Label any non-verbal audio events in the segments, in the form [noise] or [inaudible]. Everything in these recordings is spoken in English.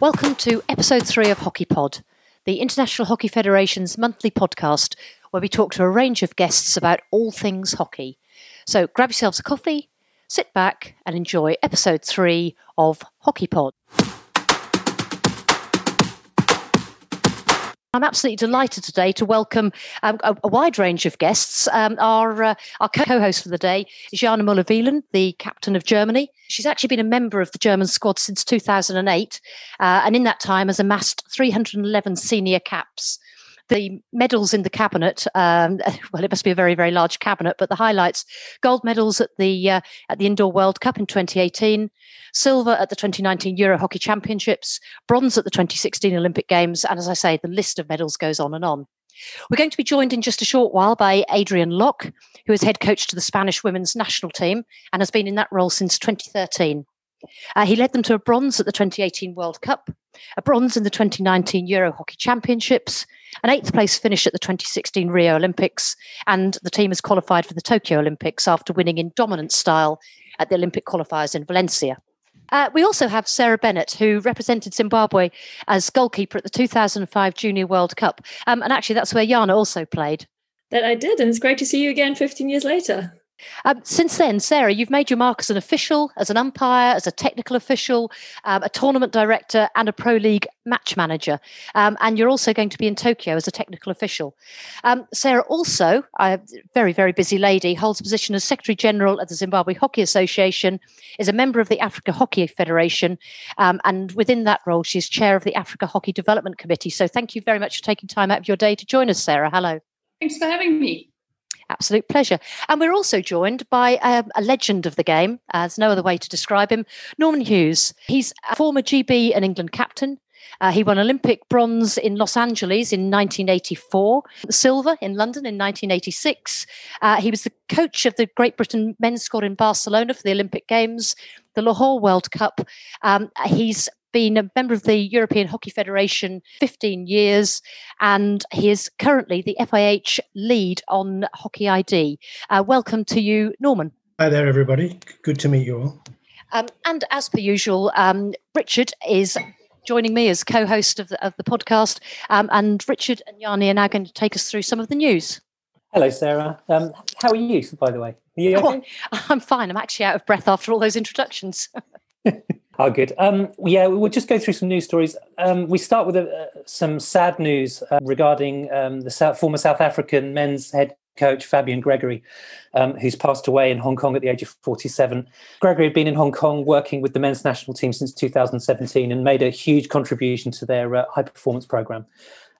Welcome to episode three of Hockey Pod, the International Hockey Federation's monthly podcast where we talk to a range of guests about all things hockey. So grab yourselves a coffee, sit back, and enjoy episode three of Hockey Pod. I'm absolutely delighted today to welcome um, a, a, wide range of guests. Um, our uh, our co-host for the day is Janne Müller-Wieland, the captain of Germany. She's actually been a member of the German squad since 2008, uh, and in that time has amassed 311 senior caps the medals in the cabinet. Um, [laughs] well, it must be a very, very large cabinet, but the highlights: gold medals at the uh, at the Indoor World Cup in 2018, silver at the 2019 Euro Hockey Championships, bronze at the 2016 Olympic Games, and as I say, the list of medals goes on and on. We're going to be joined in just a short while by Adrian Lock, who is head coach to the Spanish women's national team and has been in that role since 2013. Uh, he led them to a bronze at the 2018 World Cup, a bronze in the 2019 Euro Hockey Championships, an eighth place finish at the 2016 Rio Olympics, and the team has qualified for the Tokyo Olympics after winning in dominant style at the Olympic qualifiers in Valencia. Uh, we also have Sarah Bennett, who represented Zimbabwe as goalkeeper at the 2005 Junior World Cup. Um, and actually, that's where Janne also played. That I did, and it's great to see you again 15 years later. Um, since then, Sarah, you've made your mark as an official, as an umpire, as a technical official, um, a tournament director, and a pro league match manager. Um, and you're also going to be in Tokyo as a technical official. Um, Sarah also, a very, very busy lady, holds a position as Secretary General of the Zimbabwe Hockey Association, is a member of the Africa Hockey Federation, um, and within that role, she's chair of the Africa Hockey Development Committee. So thank you very much for taking time out of your day to join us, Sarah. Hello. Thanks for having me. Absolute pleasure. And we're also joined by um, a legend of the game, uh, there's no other way to describe him, Norman Hughes. He's a former GB and England captain. Uh, he won Olympic bronze in Los Angeles in 1984, silver in London in 1986. Uh, he was the coach of the Great Britain men's squad in Barcelona for the Olympic Games, the Lahore World Cup. Um, he's been a member of the European Hockey Federation 15 years, and he is currently the FIH lead on Hockey ID. Uh, welcome to you, Norman. Hi there, everybody. Good to meet you all. Um, and as per usual, um, Richard is joining me as co-host of the, of the podcast. Um, and Richard and Janne are now going to take us through some of the news. Hello, Sarah. Um, how are you, by the way? Are you okay? oh, [laughs] I'm fine. I'm actually out of breath after all those introductions. [laughs] Oh, good. Um, yeah, we'll just go through some news stories. Um, we start with uh, some sad news uh, regarding um, the South, former South African men's head coach Fabian Gregory, um, who's passed away in Hong Kong at the age of 47. Gregory had been in Hong Kong working with the men's national team since 2017 and made a huge contribution to their uh, high performance program.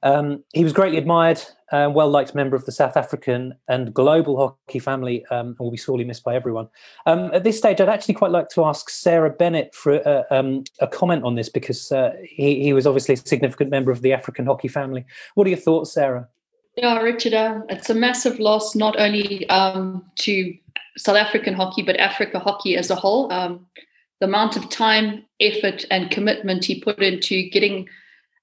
Um, he was greatly admired, uh, well liked member of the South African and global hockey family, um, and will be sorely missed by everyone. Um, at this stage, I'd actually quite like to ask Sarah Bennett for a, um, a comment on this because uh, he, he, was obviously a significant member of the African hockey family. What are your thoughts, Sarah? Yeah, Richard, uh, it's a massive loss not only um, to South African hockey but Africa hockey as a whole. Um, the amount of time, effort, and commitment he put into getting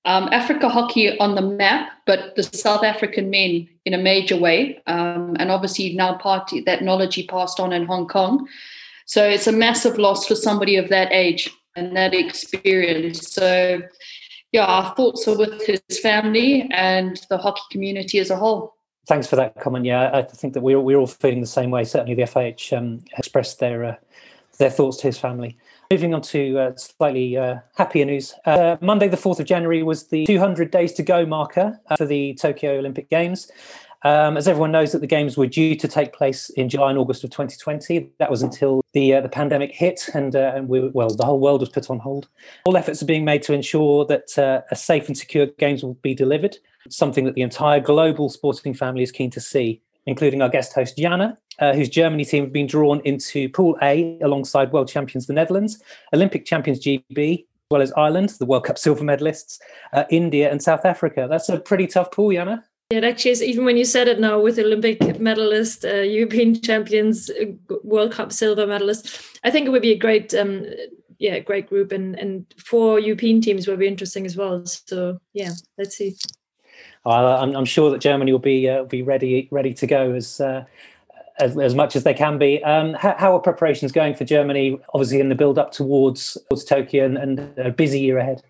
um, Africa hockey on the map, but the South African men in a major way. Um, and obviously now part that knowledge he passed on in Hong Kong. So it's a massive loss for somebody of that age and that experience. So yeah, our thoughts are with his family and the hockey community as a whole. Thanks for that comment. Yeah, I think that we're, we're all feeling the same way. Certainly the FIH um, expressed their uh, their thoughts to his family. Moving on to uh, slightly uh, happier news. Uh, Monday, the 4th of January, was the 200 days to go marker uh, for the Tokyo Olympic Games. Um, as everyone knows, that the games were due to take place in July and August of 2020. That was until the uh, the pandemic hit, and, uh, and we, well, the whole world was put on hold. All efforts are being made to ensure that a safe and secure games will be delivered. Something that the entire global sporting family is keen to see, including our guest host Janne, uh, whose Germany team have been drawn into Pool A alongside world champions the Netherlands, Olympic champions GB, as well as Ireland, the World Cup silver medalists, uh, India, and South Africa. That's a pretty tough pool, Janne. Yeah, it actually is. Even when you said it now with Olympic medalist, uh, European champions, uh, World Cup silver medalist, I think it would be a great, um, yeah, great group, and and four European teams will be interesting as well. So yeah, let's see. I'm, I'm, sure that Germany will be uh, be ready ready to go as uh, as, as much as they can be. Um, how, how, are preparations going for Germany? Obviously, in the build up towards towards Tokyo and, and a busy year ahead.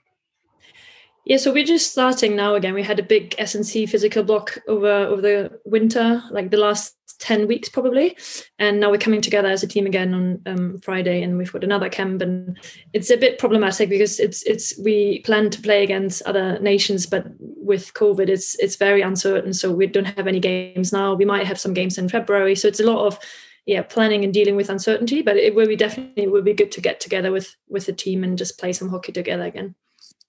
Yeah, so we're just starting now again. We had a big S&C physical block over over the winter, like the last 10 weeks probably. And now we're coming together as a team again on um, Friday and we've got another camp and it's a bit problematic because it's it's we plan to play against other nations, but with COVID it's it's very uncertain. So we don't have any games now. We might have some games in February. So it's a lot of yeah, planning and dealing with uncertainty. But it will be definitely it will be good to get together with with the team and just play some hockey together again.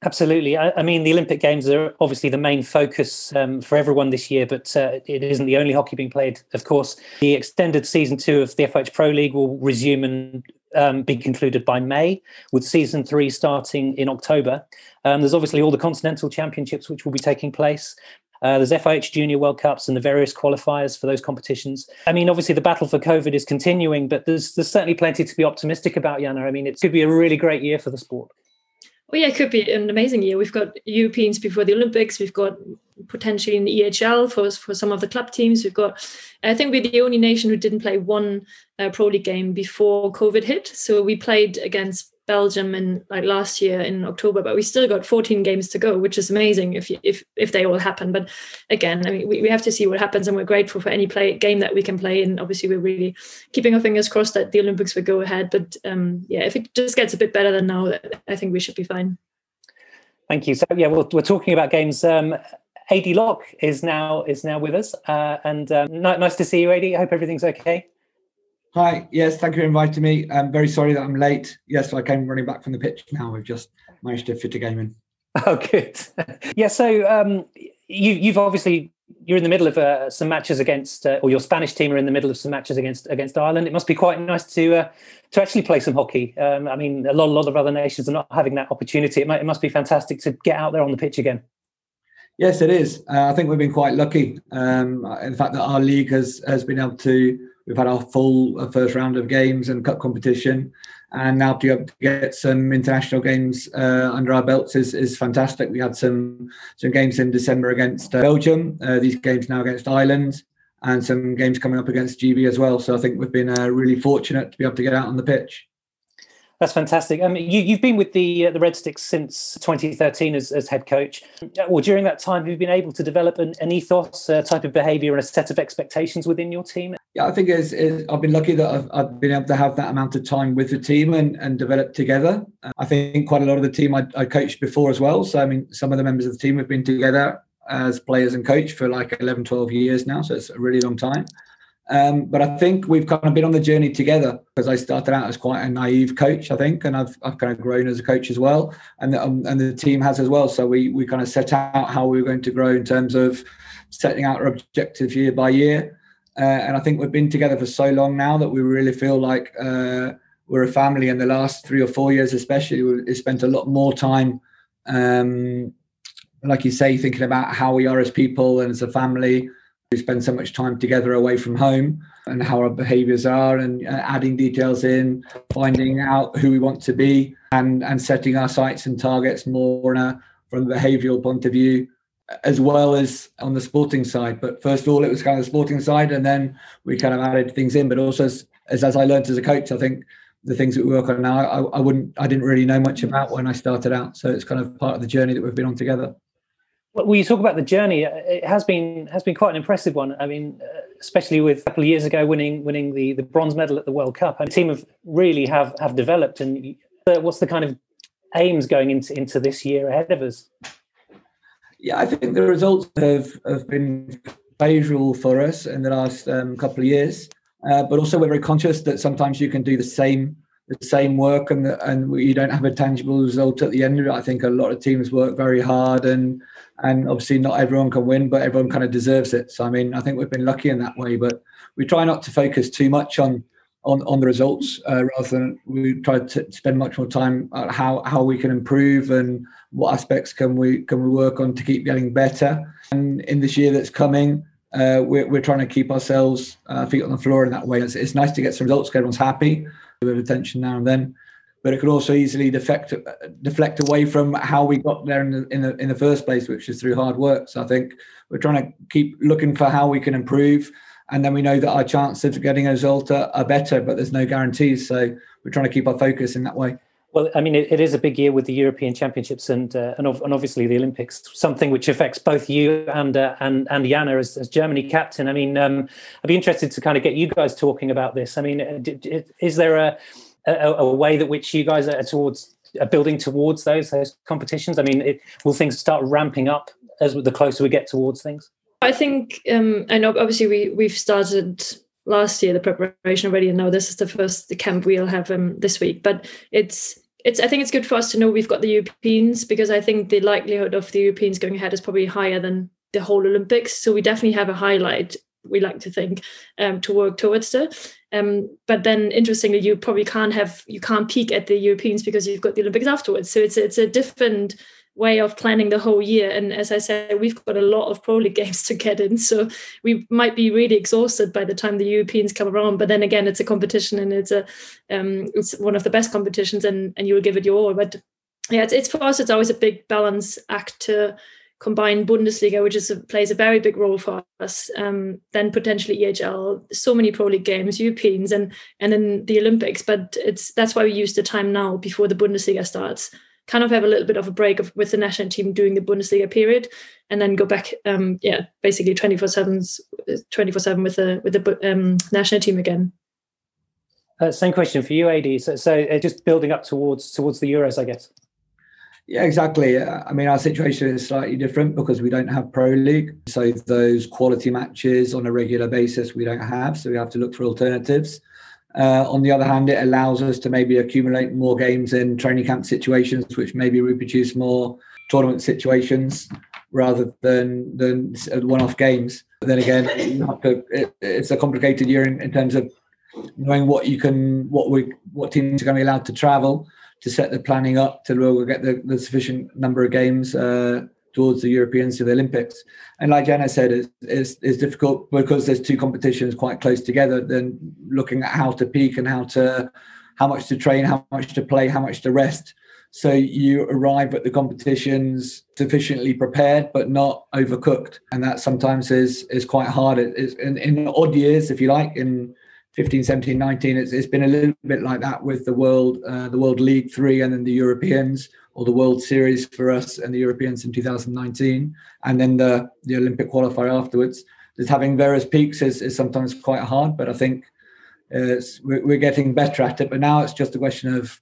Absolutely. I, I, mean, the Olympic Games are obviously the main focus um, for everyone this year, but uh, it isn't the only hockey being played. Of course, the extended season two of the FH Pro League will resume and um, be concluded by May, with season three starting in October. Um, there's obviously all the continental championships which will be taking place. Uh, there's FIH Junior World Cups and the various qualifiers for those competitions. I mean, obviously, the battle for COVID is continuing, but there's there's certainly plenty to be optimistic about, Janne. I mean, it could be a really great year for the sport. Well, yeah, it could be an amazing year. We've got Europeans before the Olympics. We've got potentially an EHL for for some of the club teams. We've got, I think, we're the only nation who didn't play one uh, pro league game before COVID hit. So we played against Belgium in like last year in October, but we still got 14 games to go, which is amazing if if if they all happen. But again, I mean, we, we have to see what happens, and we're grateful for any play game that we can play. And obviously, we're really keeping our fingers crossed that the Olympics will go ahead. But um, yeah, if it just gets a bit better than now, I think we should be fine. Thank you. So yeah, we're, we're talking about games. Um, Adi Lock is now is now with us, uh, and um, nice to see you, Adi. I hope everything's okay. Hi, yes, thank you for inviting me. I'm very sorry that I'm late. Yes, I came running back from the pitch now. We've just managed to fit a game in. [laughs] Oh, good. yeah, so um, you, you've obviously you're in the middle of uh, some matches against, uh, or your Spanish team are in the middle of some matches against against Ireland. It must be quite nice to uh, to actually play some hockey. Um, I mean, a lot a lot of other nations are not having that opportunity. It, might, it must be fantastic to get out there on the pitch again. Yes, it is. Uh, I think we've been quite lucky um, in the fact that our league has has been able to We've had our full uh, first round of games and cup competition, and now to get some international games uh, under our belts is, is fantastic. We had some some games in December against uh, Belgium. Uh, these games now against Ireland, and some games coming up against GB as well. So I think we've been uh, really fortunate to be able to get out on the pitch. That's fantastic. Um, you, have been with the uh, the Red Sticks since 2013 as, as head coach. Well, during that time, have you been able to develop an, an ethos, a type of behaviour, and a set of expectations within your team? Yeah, I think it's, it's, I've been lucky that I've, I've, been able to have that amount of time with the team and, and develop together. I think quite a lot of the team I, I coached before as well. So, I mean, some of the members of the team have been together as players and coach for like 11, 12 years now. So it's a really long time. Um, but I think we've kind of been on the journey together because I started out as quite a naive coach, I think, and I've, I've kind of grown as a coach as well, and the, um, and the team has as well. So we we kind of set out how we were going to grow in terms of setting out our objectives year by year, uh, and I think we've been together for so long now that we really feel like uh, we're a family. And the last three or four years, especially, we spent a lot more time. Um, like you say, thinking about how we are as people and as a family, we spend so much time together away from home and how our behaviors are and uh, adding details in, finding out who we want to be and, and setting our sights and targets more a, from a behavioral point of view as well as on the sporting side. But first of all, it was kind of the sporting side, and then we kind of added things in. But also, as as, as I learned as a coach, I think the things that we work on now, I, I wouldn't, I didn't really know much about when I started out. So it's kind of part of the journey that we've been on together. Well, you talk about the journey. Uh, it has been has been quite an impressive one. I mean, uh, especially with a couple of years ago winning winning the, the bronze medal at the World Cup. And the team have really have have developed. And what's the kind of aims going into into this year ahead of us? Yeah, I think the results have have been favourable for us in the last um, couple of years. Uh, but also, we're very conscious that sometimes you can do the same the same work and and you don't have a tangible result at the end of it. I think a lot of teams work very hard and and obviously not everyone can win, but everyone kind of deserves it. So I mean, I think we've been lucky in that way, but we try not to focus too much on on, on the results uh, rather than we try to spend much more time on how how we can improve and what aspects can we can we work on to keep getting better. And in this year that's coming, uh, we're, we're trying to keep ourselves uh, feet on the floor in that way. It's, it's nice to get some results. Everyone's happy. With attention now and then but it could also easily deflect deflect away from how we got there in the, in the in the first place, which is through hard work. So I think we're trying to keep looking for how we can improve, and then we know that our chances of getting a result are, are better, but there's no guarantees. So we're trying to keep our focus in that way. Well, I mean, it, it is a big year with the European Championships and uh, and, and, obviously the Olympics, something which affects both you and uh, and and Janne as, as Germany captain. I mean, um, I'd be interested to kind of get you guys talking about this. I mean, uh, is there a, a, a way that which you guys are towards are building towards those those competitions? I mean, it, will things start ramping up as the closer we get towards things? I think um, I know. Obviously, we we've started last year the preparation already, and now this is the first the camp we'll have um, this week. But it's it's I think it's good for us to know we've got the Europeans because I think the likelihood of the Europeans going ahead is probably higher than the whole Olympics. So we definitely have a highlight. We like to think um, to work towards the. Um, but then interestingly, you probably can't have you can't peak at the Europeans because you've got the Olympics afterwards. So it's it's a different way of planning the whole year. And as I said, we've got a lot of Pro League games to get in. So we might be really exhausted by the time the Europeans come around. But then again, it's a competition and it's a um, it's one of the best competitions and, and you'll give it your all. But yeah, it's, it's for us, it's always a big balance act to combine Bundesliga, which is plays a very big role for us, um, then potentially EHL, so many Pro League games, Europeans, and and then the Olympics. But it's that's why we use the time now before the Bundesliga starts kind of have a little bit of a break of, with the national team doing the Bundesliga period, and then go back, um, yeah, basically twenty four seven, twenty four seven with the with the um, national team again. Uh, same question for you, Ad. So, so uh, just building up towards towards the Euros, I guess. Yeah, exactly. I mean, our situation is slightly different because we don't have Pro League. So those quality matches on a regular basis we don't have. So we have to look for alternatives. Uh, on the other hand, it allows us to maybe accumulate more games in training camp situations, which maybe reproduce more tournament situations rather than than one-off games. But then again, to, it, it's a complicated year in, in, terms of knowing what you can, what we, what teams are going to be allowed to travel to set the planning up to we'll get the, the sufficient number of games uh, towards the Europeans to the Olympics. And like Janne said, it's, it's, it's, difficult because there's two competitions quite close together. Then looking at how to peak and how to how much to train, how much to play, how much to rest. So you arrive at the competitions sufficiently prepared, but not overcooked, and that sometimes is is quite hard. It's in, in odd years, if you like, in 15, 17, 19. It's, it's been a little bit like that with the world, uh, the World League Three, and then the Europeans or the World Series for us and the Europeans in 2019, and then the the Olympic qualifier afterwards. Just having various peaks is, is sometimes quite hard, but I think we're, we're getting better at it. But now it's just a question of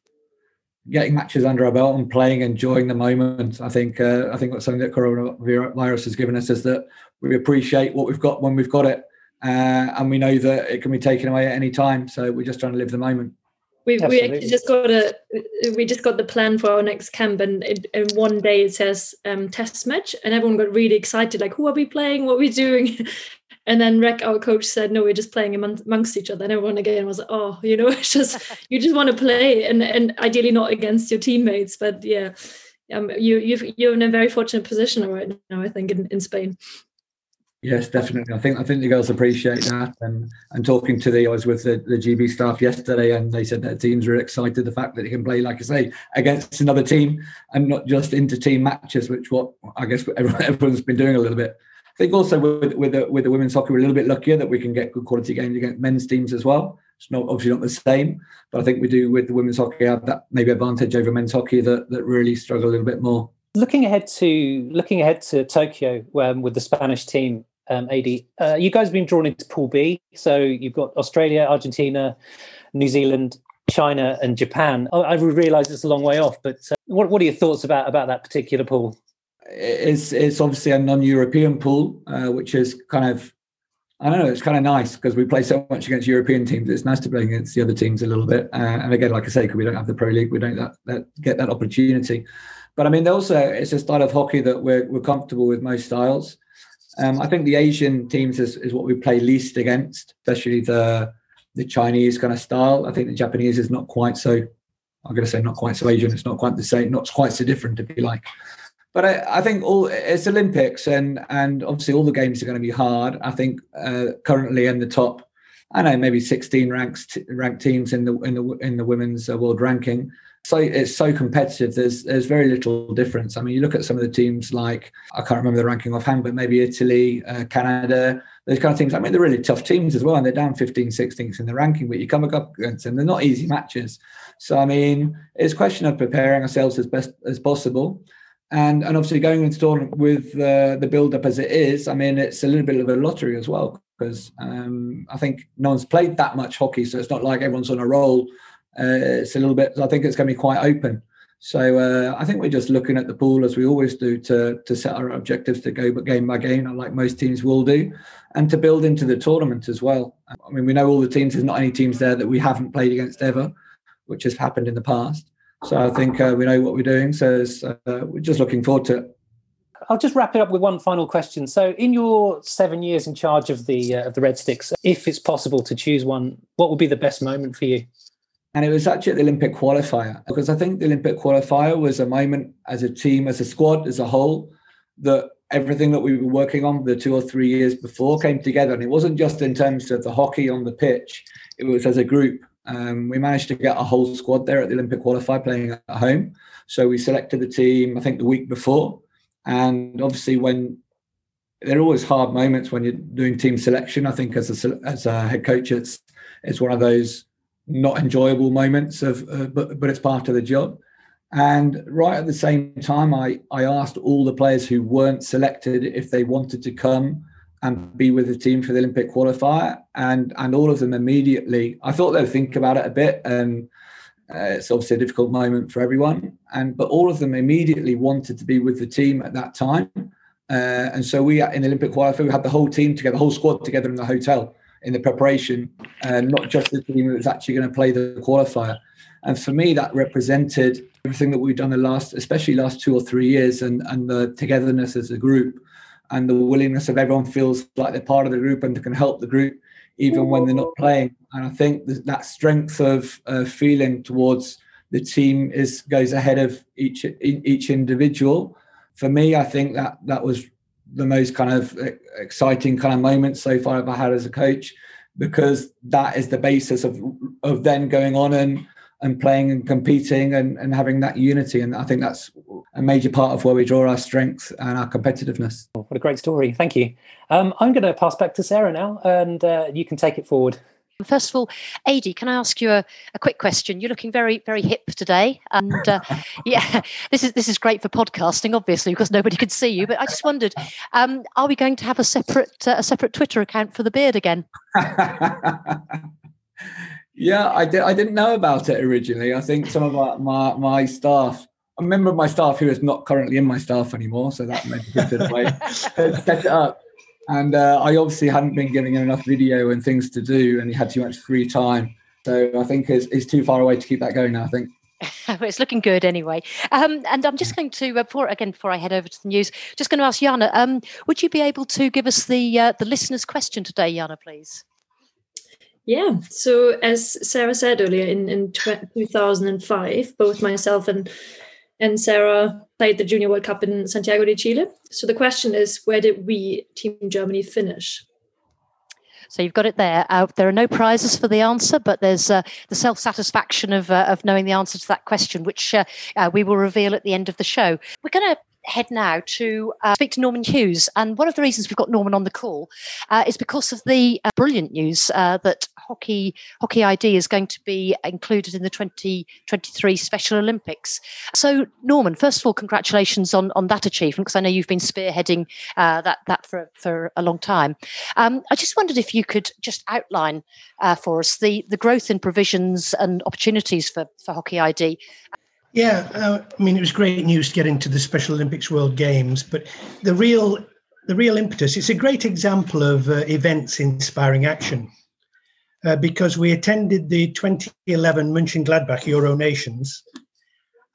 getting matches under our belt and playing, enjoying the moment. I think uh, I think what's something that coronavirus has given us is that we appreciate what we've got when we've got it, uh, and we know that it can be taken away at any time. So we're just trying to live the moment. We we actually just got a we just got the plan for our next camp, and in one day it says um, test match, and everyone got really excited, like who are we playing, what are we doing, [laughs] and then rec our coach, said no, we're just playing amongst each other, and everyone again was like, oh, you know, [laughs] it's just [laughs] you just want to play, and and ideally not against your teammates, but yeah, um, you you you're in a very fortunate position right now, I think, in, in Spain. Yes, definitely. I think I think the girls appreciate that. And and talking to the I was with the, the GB staff yesterday, and they said their teams are excited the fact that they can play, like I say, against another team and not just inter team matches, which what I guess [laughs] everyone's been doing a little bit. I think also with with the, with the women's hockey, we're a little bit luckier that we can get good quality games against men's teams as well. It's not obviously not the same, but I think we do with the women's hockey have that maybe advantage over men's hockey that that really struggle a little bit more. Looking ahead to looking ahead to Tokyo um, with the Spanish team, um, Ad. Uh, you guys have been drawn into Pool B, so you've got Australia, Argentina, New Zealand, China, and Japan. I, I realise it's a long way off, but uh, what what are your thoughts about about that particular pool? It's it's obviously a non-European pool, uh, which is kind of I don't know. It's kind of nice because we play so much against European teams. It's nice to play against the other teams a little bit. Uh, and again, like I say, because we don't have the Pro League, we don't that, that, get that opportunity. But I mean, also it's a style of hockey that we're we're comfortable with most styles. Um, I think the Asian teams is, is what we play least against, especially the the Chinese kind of style. I think the Japanese is not quite so. I'm going to say not quite so Asian. It's not quite the same. Not quite so different, if you like. But I, I think all it's Olympics, and and obviously all the games are going to be hard. I think uh, currently in the top, I know maybe 16 ranks ranked teams in the in the in the women's uh, world ranking. So it's so competitive. There's there's very little difference. I mean, you look at some of the teams like I can't remember the ranking offhand, but maybe Italy, uh, Canada, those kind of teams. I mean, they're really tough teams as well, and they're down 15, 16th in the ranking. But you come up against them, they're not easy matches. So I mean, it's a question of preparing ourselves as best as possible. And, and obviously going into tournament with uh, the build up as it is, I mean, it's a little bit of a lottery as well because um, I think no one's played that much hockey, so it's not like everyone's on a roll uh, it's a little bit. I think it's going to be quite open. So uh, I think we're just looking at the pool as we always do to to set our objectives to go but game by game, like most teams will do, and to build into the tournament as well. I mean, we know all the teams. There's not any teams there that we haven't played against ever, which has happened in the past. So I think uh, we know what we're doing. So uh, we're just looking forward to it. I'll just wrap it up with one final question. So, in your seven years in charge of the uh, of the Red Sticks, if it's possible to choose one, what would be the best moment for you? And it was actually at the Olympic qualifier because I think the Olympic qualifier was a moment as a team, as a squad, as a whole, that everything that we were working on the two or three years before came together. And it wasn't just in terms of the hockey on the pitch, it was as a group. Um, we managed to get a whole squad there at the Olympic qualifier playing at home. So we selected the team, I think, the week before. And obviously, when there are always hard moments when you're doing team selection, I think as a, as a head coach, it's, it's one of those not enjoyable moments of uh, but but it's part of the job. And right at the same time i i asked all the players who weren't selected if they wanted to come and be with the team for the olympic qualifier. And and all of them immediately i thought they'd think about it a bit and uh, it's obviously a difficult moment for everyone. And but all of them immediately wanted to be with the team at that time. Uh, and so we in the olympic qualifier we had the whole team together the whole squad together in the hotel in the preparation, and not just the team that was actually going to play the qualifier. And for me, that represented everything that we've done the last, especially last two or three years, and and the togetherness as a group, and the willingness of everyone feels like they're part of the group and can help the group even when they're not playing. And I think that, that strength of uh, feeling towards the team is goes ahead of each each individual. For me, I think that that was the most kind of exciting kind of moments so far I've had as a coach because that is the basis of of then going on and and playing and competing and, and having that unity. And I think that's a major part of where we draw our strength and our competitiveness. What a great story. Thank you. Um, I'm going to pass back to Sarah now and uh, you can take it forward. First of all, Adi, can I ask you a, a quick question? You're looking very, very hip today, and uh, [laughs] yeah, this is this is great for podcasting, obviously, because nobody could see you. But I just wondered, um, are we going to have a separate uh, a separate Twitter account for the beard again? [laughs] yeah, I did. I didn't know about it originally. I think some of my my, my staff a member of my staff who is not currently in my staff anymore, so that meant it away. set it up and uh, I obviously hadn't been giving him enough video and things to do, and he had too much free time. So I think he's, he's too far away to keep that going now. I think. [laughs] it's looking good anyway. Um, and I'm just going to, uh, before again, before I head over to the news, just going to ask Janne, um, would you be able to give us the uh, the listener's question today, Janne, please? Yeah. So as Sarah said earlier, in in 2005, both myself and and Sarah played the Junior World Cup in Santiago de Chile. So the question is, where did we, Team Germany, finish? So you've got it there. Uh, there are no prizes for the answer, but there's uh, the self satisfaction of uh, of knowing the answer to that question, which uh, uh, we will reveal at the end of the show. We're going to head now to uh, speak to Norman Hughes. And one of the reasons we've got Norman on the call uh, is because of the uh, brilliant news uh, that hockey hockey ID is going to be included in the 2023 Special Olympics. So, Norman, first of all, congratulations on, on that achievement because I know you've been spearheading uh, that that for for a long time. Um, I just wondered if you could just outline uh, for us the the growth in provisions and opportunities for for hockey ID yeah, uh, I mean, it was great news to get into the Special Olympics World Games, but the real the real impetus it's a great example of uh, events inspiring action uh, because we attended the 2011 Mönchengladbach Euro Nations,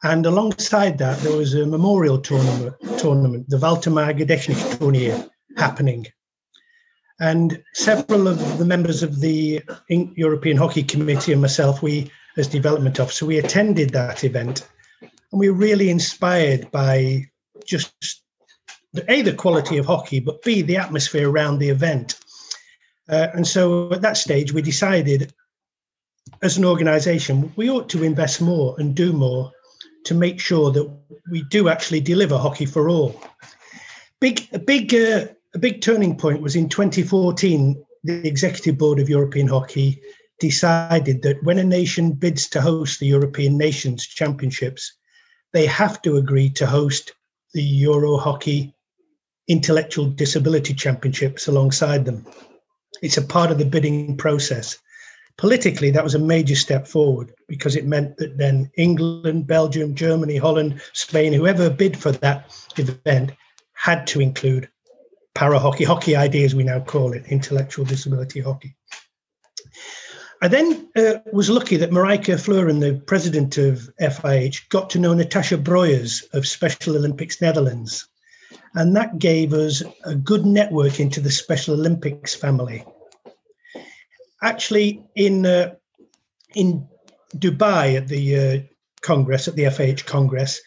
and alongside that there was a memorial tournament, tournament the Waldemar Gedächtnis Turnier, happening. And several of the members of the European Hockey Committee and myself, we as development officer, we attended that event and we were really inspired by just the, a the quality of hockey, but b the atmosphere around the event. Uh, and so at that stage, we decided as an organisation, we ought to invest more and do more to make sure that we do actually deliver hockey for all. Big, a big, uh, a big turning point was in 2014. The executive board of European Hockey decided that when a nation bids to host the European Nations Championships, they have to agree to host the Euro Hockey Intellectual Disability Championships alongside them. It's a part of the bidding process. Politically, that was a major step forward because it meant that then England, Belgium, Germany, Holland, Spain, whoever bid for that event had to include para hockey, hockey ID as we now call it, intellectual disability hockey. I then uh, was lucky that Marijke Fleuren, the president of FIH, got to know Natasha Breuers of Special Olympics Netherlands. And that gave us a good network into the Special Olympics family. Actually, in, uh, in Dubai at the uh, Congress, at the FIH Congress,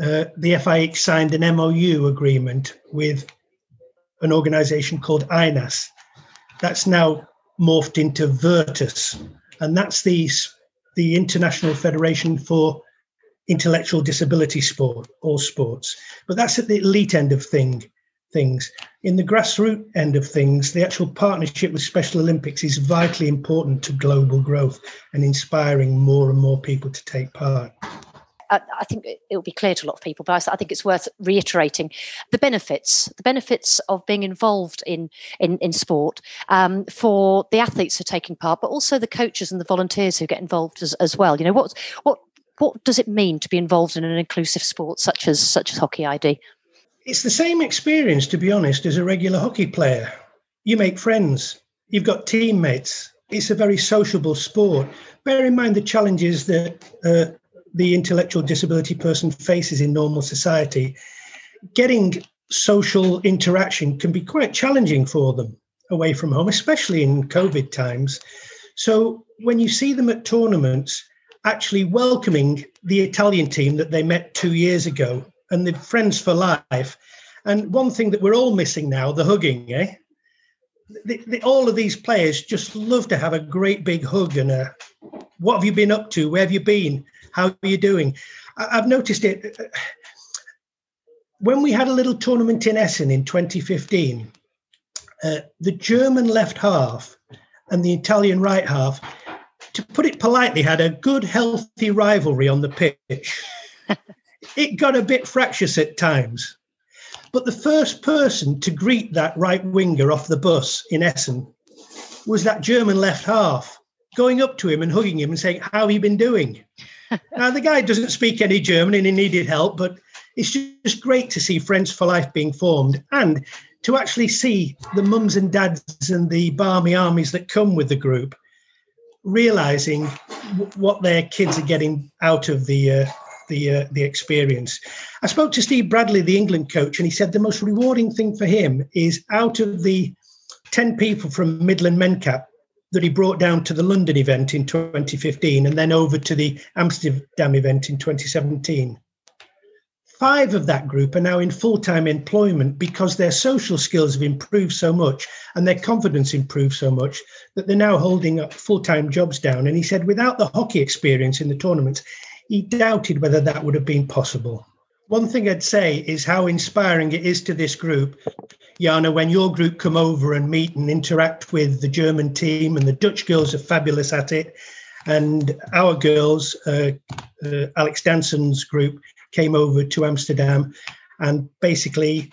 uh, the FIH signed an MOU agreement with an organization called INAS. That's now morphed into Virtus, and that's the the International Federation for Intellectual Disability Sport, all sports. But that's at the elite end of thing things. In the grassroots end of things, the actual partnership with Special Olympics is vitally important to global growth and inspiring more and more people to take part. I think it will be clear to a lot of people, but I think it's worth reiterating the benefits, the benefits of being involved in in, in sport um, for the athletes who are taking part, but also the coaches and the volunteers who get involved as, as well. You know, what what what does it mean to be involved in an inclusive sport such as such as hockey ID? It's the same experience, to be honest, as a regular hockey player. You make friends, you've got teammates. It's a very sociable sport. Bear in mind the challenges that uh, the intellectual disability person faces in normal society, getting social interaction can be quite challenging for them away from home, especially in COVID times. So when you see them at tournaments, actually welcoming the Italian team that they met two years ago and the friends for life. And one thing that we're all missing now, the hugging, eh? The, the, all of these players just love to have a great big hug and a what have you been up to? Where have you been? How are you doing? I, have noticed it. When we had a little tournament in Essen in 2015, uh, the German left half and the Italian right half, to put it politely, had a good, healthy rivalry on the pitch. [laughs] it got a bit fractious at times. But the first person to greet that right winger off the bus in Essen was that German left half, going up to him and hugging him and saying, How have you been doing? Now, the guy doesn't speak any German and he needed help, but it's just great to see Friends for Life being formed and to actually see the mums and dads and the barmy armies that come with the group realizing w- what their kids are getting out of the uh, the uh, the experience. I spoke to Steve Bradley, the England coach, and he said the most rewarding thing for him is out of the ten people from Midland Mencap that he brought down to the London event in 2015 and then over to the Amsterdam event in 2017. Five of that group are now in full time employment because their social skills have improved so much and their confidence improved so much that they're now holding up full time jobs down. And he said, without the hockey experience in the tournaments, he doubted whether that would have been possible. One thing I'd say is how inspiring it is to this group Janne, when your group come over and meet and interact with the German team, and the Dutch girls are fabulous at it, and our girls, uh, uh, Alex Danson's group, came over to Amsterdam, and basically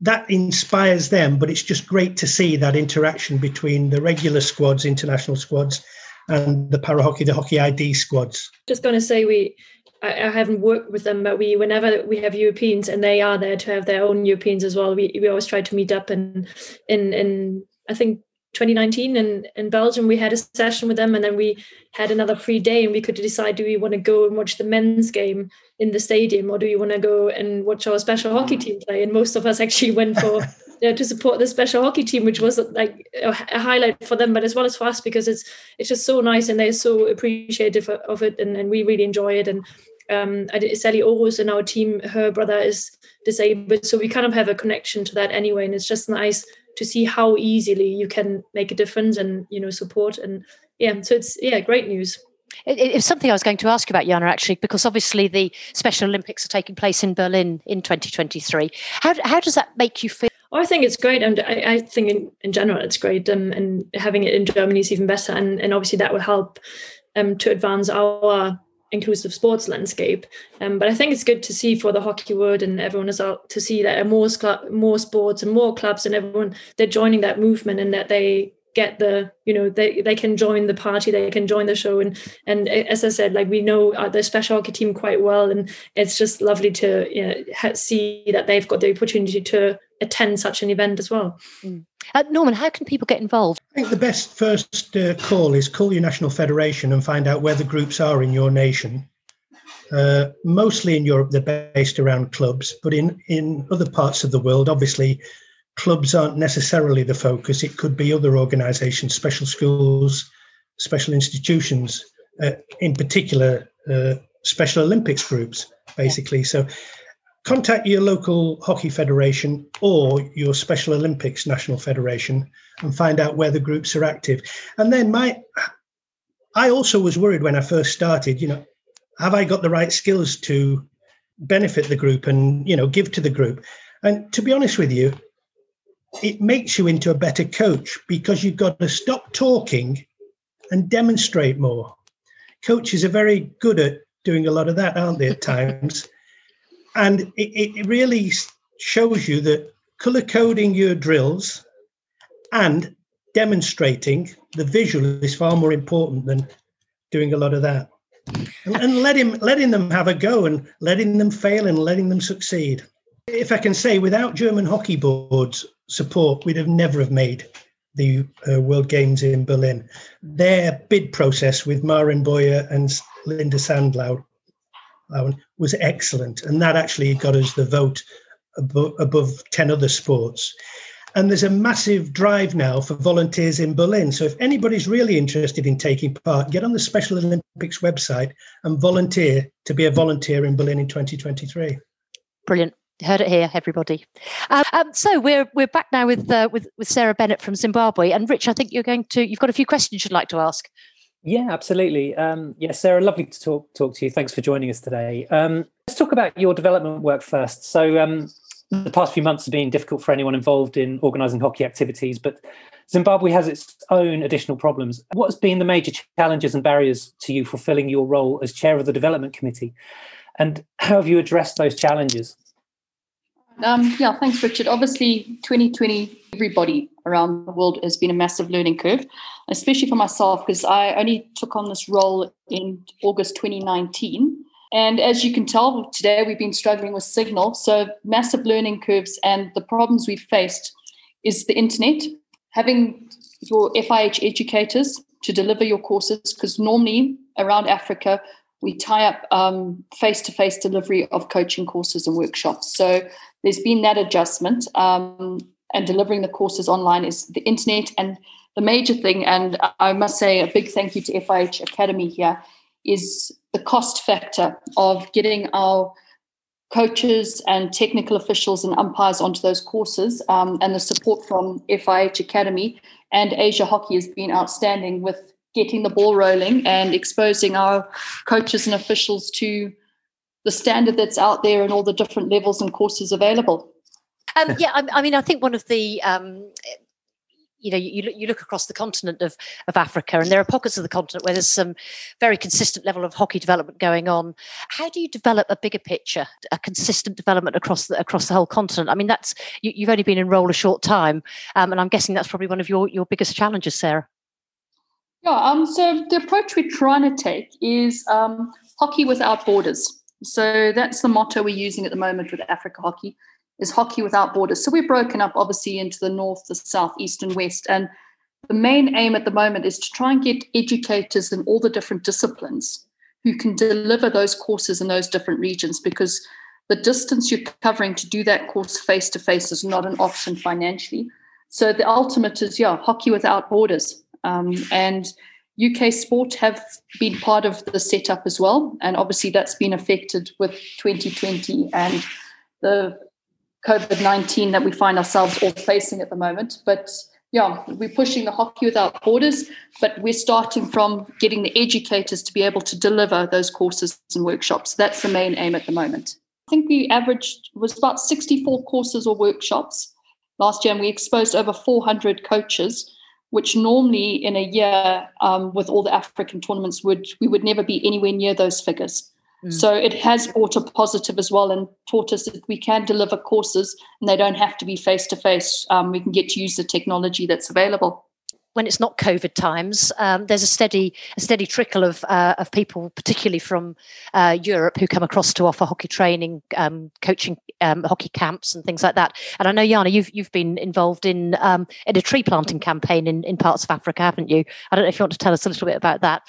that inspires them. But it's just great to see that interaction between the regular squads, international squads, and the para hockey, the hockey ID squads. Just going to say we I, I, haven't worked with them, but we whenever we have Europeans and they are there to have their own Europeans as well, we, we always try to meet up and in in I think 2019 in, in Belgium we had a session with them and then we had another free day and we could decide do we want to go and watch the men's game in the stadium or do we want to go and watch our special hockey team play? And most of us actually went for [laughs] you know, to support the special hockey team which was like a highlight for them but as well as for us because it's it's just so nice and they're so appreciative of it and, and we really enjoy it and um, Sally Orus in our team, her brother is disabled, so we kind of have a connection to that anyway, and it's just nice to see how easily you can make a difference and you know support and yeah, so it's yeah, great news. It, it's something I was going to ask you about, Janne, actually, because obviously the Special Olympics are taking place in Berlin in 2023. How, how does that make you feel? Oh, I think it's great, and I, I think in, in general it's great, um, and having it in Germany is even better, and, and obviously that will help um, to advance our inclusive sports landscape. Um, but I think it's good to see for the hockey world and everyone is out to see that more more sports and more clubs and everyone they're joining that movement and that they get the you know they they can join the party they can join the show and and as i said like we know uh, the special hockey team quite well and it's just lovely to you know, see that they've got the opportunity to attend such an event as well mm. uh, norman how can people get involved i think the best first uh, call is call your national federation and find out where the groups are in your nation uh, mostly in Europe, they're based around clubs, but in, in other parts of the world, obviously, clubs aren't necessarily the focus. It could be other organisations, special schools, special institutions, uh, in particular, uh, Special Olympics groups, basically. So contact your local hockey federation or your Special Olympics National Federation and find out where the groups are active. And then my, I also was worried when I first started, you know, have I got the right skills to benefit the group and, you know, give to the group? And to be honest with you, it makes you into a better coach because you've got to stop talking and demonstrate more. Coaches are very good at doing a lot of that, aren't they, at [laughs] times? And it, it really shows you that color coding your drills and demonstrating the visual is far more important than doing a lot of that. And, and letting, letting them have a go and letting them fail and letting them succeed. If I can say, without German hockey boards support, we'd have never have made the uh, World Games in Berlin. Their bid process with marin Boyer and Linda Sandlau was excellent, and that actually got us the vote above, above 10 other sports. And there's a massive drive now for volunteers in Berlin. So if anybody's really interested in taking part, get on the Special Olympics website and volunteer to be a volunteer in Berlin in 2023. Brilliant heard it here, everybody. Um, um, so we're we're back now with uh, with with Sarah Bennett from Zimbabwe, and Rich, I think you're going to you've got a few questions you'd like to ask. Yeah, absolutely. Um, yeah, Sarah, lovely to talk talk to you. Thanks for joining us today. Um, let's talk about your development work first. So um, the past few months have been difficult for anyone involved in organising hockey activities, but Zimbabwe has its own additional problems. What has been the major challenges and barriers to you fulfilling your role as chair of the development committee, and how have you addressed those challenges? Um, yeah, thanks, Richard. Obviously, 2020, everybody around the world has been a massive learning curve, especially for myself, because I only took on this role in August 2019. And as you can tell, today we've been struggling with signal. So, massive learning curves. And the problems we've faced is the internet, having your FIH educators to deliver your courses, because normally around Africa, we tie up face to face delivery of coaching courses and workshops. So there's been that adjustment, um, and delivering the courses online is the internet. And the major thing, and I must say a big thank you to FIH Academy here, is the cost factor of getting our coaches and technical officials and umpires onto those courses um, and the support from FIH Academy and Asia Hockey has been outstanding with getting the ball rolling and exposing our coaches and officials to the standard that's out there and all the different levels and courses available. Um, yeah, I, I, mean, I think one of the um, you know, you, you look across the continent of, of Africa, and there are pockets of the continent where there's some very consistent level of hockey development going on. How do you develop a bigger picture, a consistent development across the across the whole continent? I mean, that's you, have only been in role a short time, um, and I'm guessing that's probably one of your your biggest challenges, Sarah. Yeah, um, so the approach we're trying to take is um, hockey without borders. So that's the motto we're using at the moment with Africa Hockey is hockey without borders. So we're broken up obviously into the north, the south, east, and west. And the main aim at the moment is to try and get educators in all the different disciplines who can deliver those courses in those different regions because the distance you're covering to do that course face to face is not an option financially. So the ultimate is, yeah, hockey without borders. Um, and UK sport have been part of the setup as well. And obviously, that's been affected with 2020 and the COVID 19 that we find ourselves all facing at the moment. But yeah, we're pushing the hockey without borders, but we're starting from getting the educators to be able to deliver those courses and workshops. That's the main aim at the moment. I think we averaged was about 64 courses or workshops last year, and we exposed over 400 coaches, which normally in a year um, with all the African tournaments would we would never be anywhere near those figures. Mm. So it has brought a positive as well and taught us that we can deliver courses and they don't have to be face to face. We can get to use the technology that's available when it's not COVID times, um, there's a steady a steady trickle of uh, of people, particularly from uh, Europe, who come across to offer hockey training, um, coaching, um, hockey camps, and things like that. And I know Janne, you've you've been involved in um, in a tree planting campaign in, in parts of Africa, haven't you? I don't know if you want to tell us a little bit about that.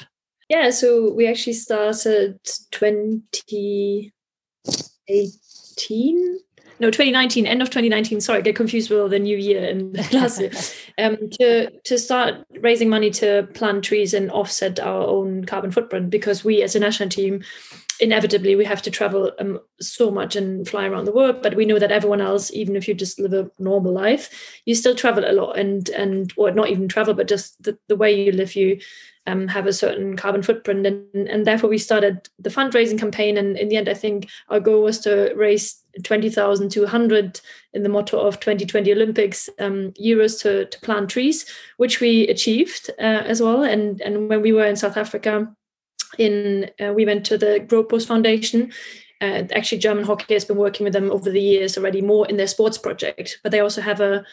Yeah, so we actually started 2018 no 2019 end of 2019 sorry I get confused with the new year and [laughs] last year. [laughs] Um, to to start raising money to plant trees and offset our own carbon footprint because we as a national team inevitably we have to travel um, so much and fly around the world but we know that everyone else even if you just live a normal life you still travel a lot and and or not even travel but just the, the way you live you um, have a certain carbon footprint. And, and therefore we started the fundraising campaign. And in the end i think our goal was to raise 20,200 in the motto of 2020 olympics um, euros to, to plant trees which we achieved uh, as well. And and when we were in south africa in uh, we went to the Growpost Foundation. Uh, actually, German hockey has been working with them over the years already more in their sports project, but they also have a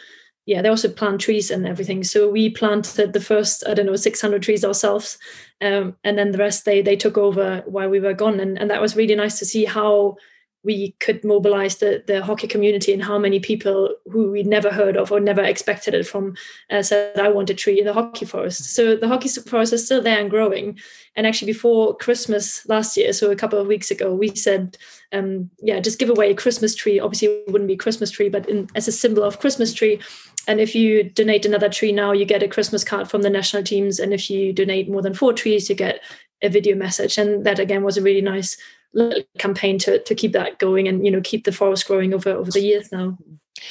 yeah, they also plant trees and everything. So we planted the first, I don't know, 600 trees ourselves. Um, and then the rest they they took over while we were gone. And, and that was really nice to see how we could mobilize the, the hockey community and how many people who we never heard of or never expected it from uh, said, I want a tree in the hockey forest. So the hockey forest is still there and growing. And actually, before Christmas last year, so a couple of weeks ago, we said, um, yeah, just give away a Christmas tree. Obviously, it wouldn't be Christmas tree, but in, as a symbol of Christmas tree. And if you donate another tree now, you get a Christmas card from the national teams. And if you donate more than four trees, you get a video message. And that again was a really nice little campaign to to keep that going and you know keep the forest growing over over the years now.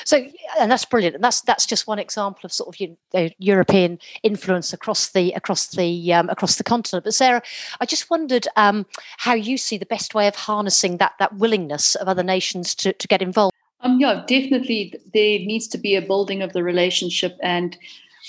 So, and that's brilliant. And that's that's just one example of sort of you know, European influence across the across the um, across the continent. But Sarah, I just wondered um, how you see the best way of harnessing that that willingness of other nations to to get involved. Um, yeah, definitely. There needs to be a building of the relationship and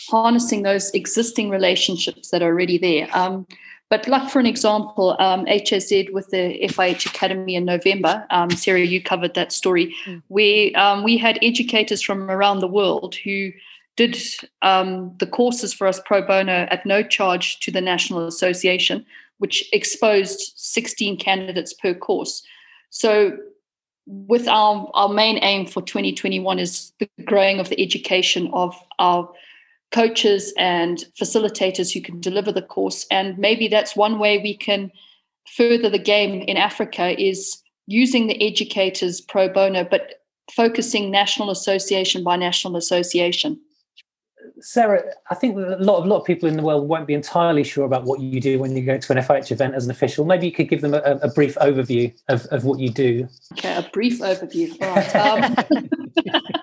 harnessing those existing relationships that are already there. Um, but like for an example, um, HSZ with the FIH Academy in November, um, Sarah, you covered that story, mm. where um, we had educators from around the world who did um, the courses for us pro bono at no charge to the National Association, which exposed 16 candidates per course. So with our, our main aim for 2021 is the growing of the education of our coaches and facilitators who can deliver the course. And maybe that's one way we can further the game in Africa is using the educators pro bono, but focusing national association by national association. Sarah, I think a lot of lot of people in the world won't be entirely sure about what you do when you go to an FIH event as an official. Maybe you could give them a, a brief overview of, of what you do. Okay, a brief overview. Um, [laughs]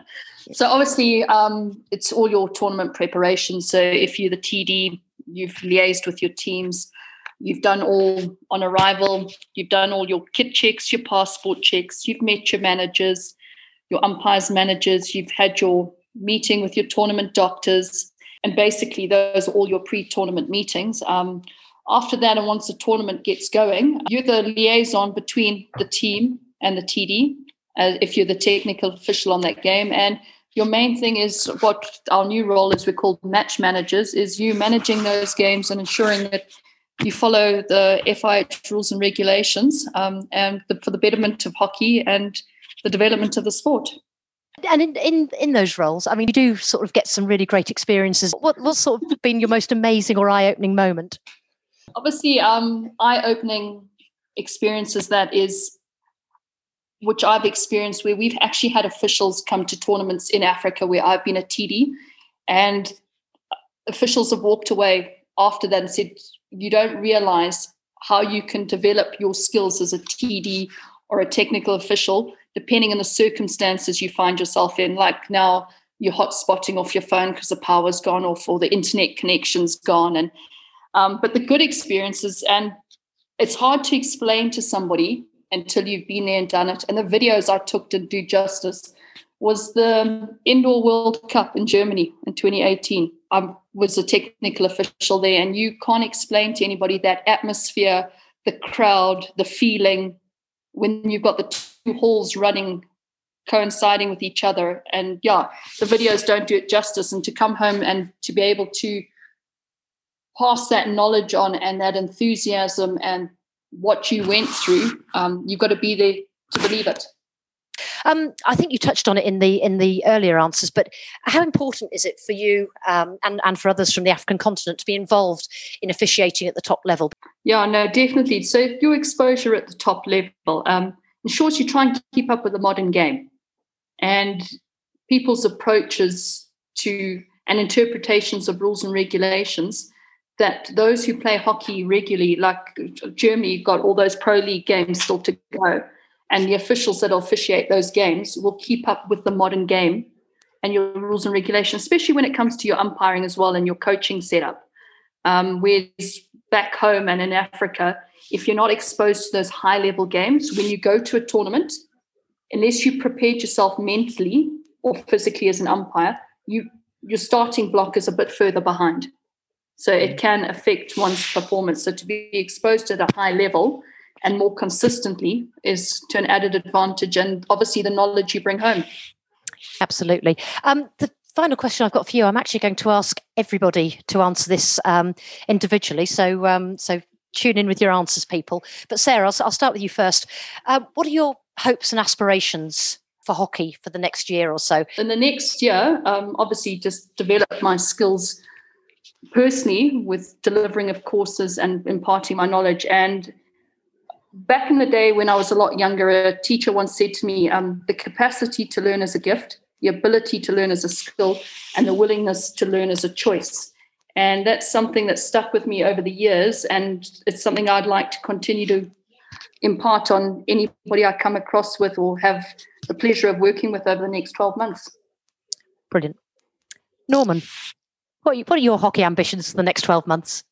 So obviously, um, it's all your tournament preparation. So if you're the TD, you've liaised with your teams, you've done all on arrival, you've done all your kit checks, your passport checks, you've met your managers, your umpires managers, you've had your meeting with your tournament doctors, and basically those are all your pre-tournament meetings. Um, after that, and once the tournament gets going, you're the liaison between the team and the TD. Uh, if you're the technical official on that game, and your main thing is what our new role is we call match managers is you managing those games and ensuring that you follow the FIH rules and regulations um, and the, for the betterment of hockey and the development of the sport. And in, in in those roles, I mean, you do sort of get some really great experiences. What what's sort of been your most amazing or eye opening moment? Obviously, um, eye opening experiences that is which I've experienced where we've actually had officials come to tournaments in Africa where I've been a TD and officials have walked away after that and said, you don't realize how you can develop your skills as a TD or a technical official, depending on the circumstances you find yourself in. Like now, you're hot spotting off your phone because the power's gone off or the internet connection's gone. And um, but the good experiences, and it's hard to explain to somebody until you've been there and done it. And the videos I took to do justice was the Indoor World Cup in Germany in 2018. I was a technical official there, and you can't explain to anybody that atmosphere, the crowd, the feeling when you've got the two halls running coinciding with each other. And yeah, the videos don't do it justice. And to come home and to be able to pass that knowledge on and that enthusiasm and what you went through, um, you've got to be there to believe it. Um, I think you touched on it in the in the earlier answers, but how important is it for you um, and and for others from the African continent to be involved in officiating at the top level? Yeah, no, definitely. So if your exposure at the top level um, ensures you try and keep up with the modern game and people's approaches to and interpretations of rules and regulations that those who play hockey regularly, like Germany, got all those pro league games still to go, and the officials that officiate those games will keep up with the modern game and your rules and regulations, especially when it comes to your umpiring as well and your coaching setup. Um, whereas back home and in Africa, if you're not exposed to those high level games, when you go to a tournament, unless you prepared yourself mentally or physically as an umpire, you your starting block is a bit further behind. So it can affect one's performance. So to be exposed at a high level and more consistently is to an added advantage and obviously the knowledge you bring home. Absolutely. Um, the final question I've got for you, I'm actually going to ask everybody to answer this um, individually. So um, so tune in with your answers, people. But Sarah, I'll, I'll start with you first. Uh, what are your hopes and aspirations for hockey for the next year or so? In the next year, um, obviously, just develop my skills personally with delivering of courses and imparting my knowledge. And back in the day when I was a lot younger, a teacher once said to me, um, the capacity to learn is a gift, the ability to learn is a skill, and the willingness to learn is a choice. And that's something that stuck with me over the years. And it's something I'd like to continue to impart on anybody I come across with or have the pleasure of working with over the next 12 months. Brilliant. Norman, what are, you, what are your hockey ambitions for the next 12 months?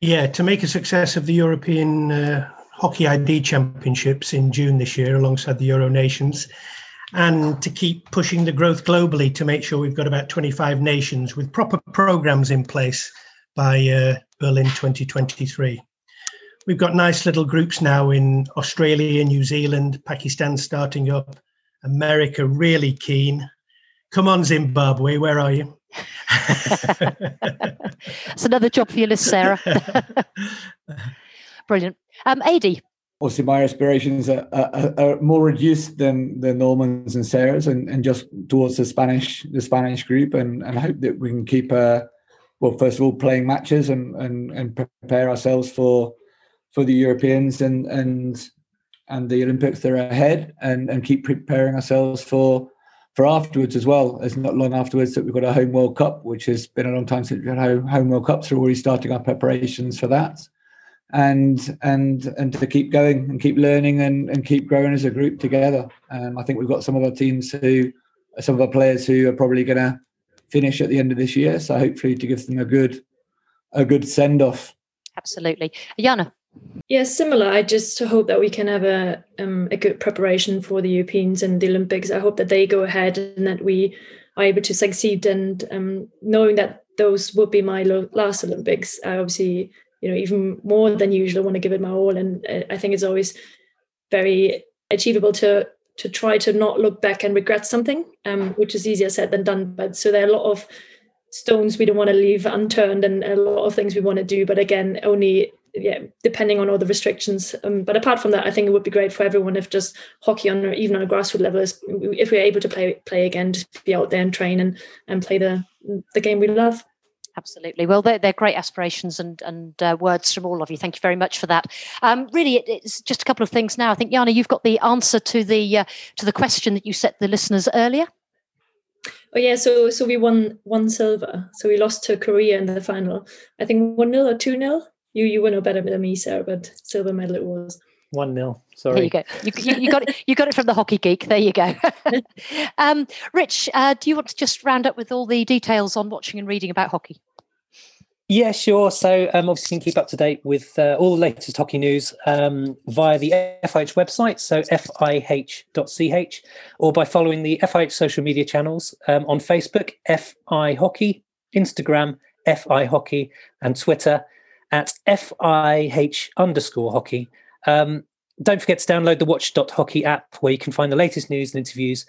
Yeah, to make a success of the European uh, Hockey ID Championships in June this year alongside the Euro Nations and to keep pushing the growth globally to make sure we've got about 25 nations with proper programs in place by uh, Berlin 2023. We've got nice little groups now in Australia, New Zealand, Pakistan starting up, America really keen. Come on, Zimbabwe, where are you? it's another job for your list, Sarah. [laughs] Brilliant. Um, Adi. Obviously, my aspirations are, are, are, more reduced than the Normans and Sarah's, and, and just towards the Spanish the Spanish group, and, and hope that we can keep uh, well, first of all, playing matches and, and and prepare ourselves for for the Europeans and and and the Olympics that are ahead, and and keep preparing ourselves for for afterwards as well. It's not long afterwards that we've got a home World Cup, which has been a long time since we've had home World Cups. So we're already starting our preparations for that, and and and to keep going and keep learning and and keep growing as a group together. Um, I think we've got some of our teams who, some of our players who are probably going to finish at the end of this year. So hopefully to give them a good a good send off. Absolutely, Janne. Yeah, similar. I just hope that we can have a um, a good preparation for the Europeans and the Olympics. I hope that they go ahead and that we are able to succeed. And um, knowing that those would be my last Olympics, I obviously, you know, even more than usual, want to give it my all. And uh, I think it's always very achievable to to try to not look back and regret something, um, which is easier said than done. But so there are a lot of stones we don't want to leave unturned and a lot of things we want to do but again only yeah, depending on all the restrictions. Um, but apart from that, I think it would be great for everyone if just hockey on or even on a grassroots level is if we're able to play play again, just be out there and train and and play the the game we love. Absolutely. Well, they're, they're great aspirations and and uh, words from all of you. Thank you very much for that. Um, really, it, it's just a couple of things now. I think Janne, you've got the answer to the uh, to the question that you set the listeners earlier. Oh yeah, so so we won one silver. So we lost to Korea in the final. I think one 0 or two 0 you you would know better than me, Sarah, but silver medal it was. One 0 Sorry. There you go. You, you, you, got it. You got it from the hockey geek. There you go. [laughs] um, Rich, uh, do you want to just round up with all the details on watching and reading about hockey? Yeah, sure. So um, obviously you can keep up to date with uh, all the latest hockey news um, via the FIH website, so fih.ch, or by following the FIH social media channels um, on Facebook, FI Hockey, Instagram, FI Hockey, and Twitter at FIH underscore hockey. Um, don't forget to download the watch.hockey app where you can find the latest news and interviews,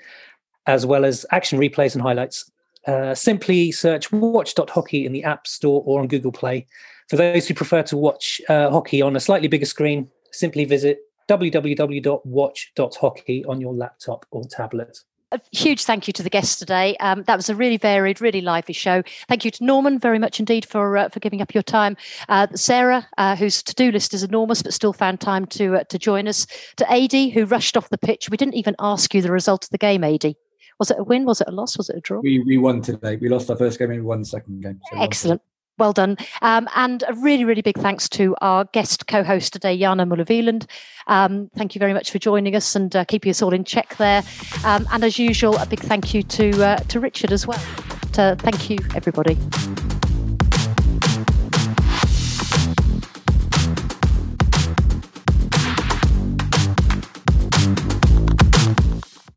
as well as action replays and highlights. Uh, simply search watch.hockey in the App Store or on Google Play. For those who prefer to watch uh, hockey on a slightly bigger screen, simply visit www.watch.hockey on your laptop or tablet. A huge thank you to the guests today. Um, that was a really varied, really lively show. Thank you to Norman very much indeed for uh, for giving up your time. Uh, Sarah, uh, whose to do list is enormous but still found time to uh, to join us. To Adi, who rushed off the pitch. We didn't even ask you the result of the game, Adi. Was it a win? Was it a loss? Was it a draw? We, we won today. We lost our first game and we won the second game. So Excellent. Well done. Um, and a really, really big thanks to our guest co host today, Janne Müller Um, thank you very much for joining us and uh, keeping us all in check there. Um, and as usual, a big thank you to, uh, to Richard as well. To, thank you, everybody.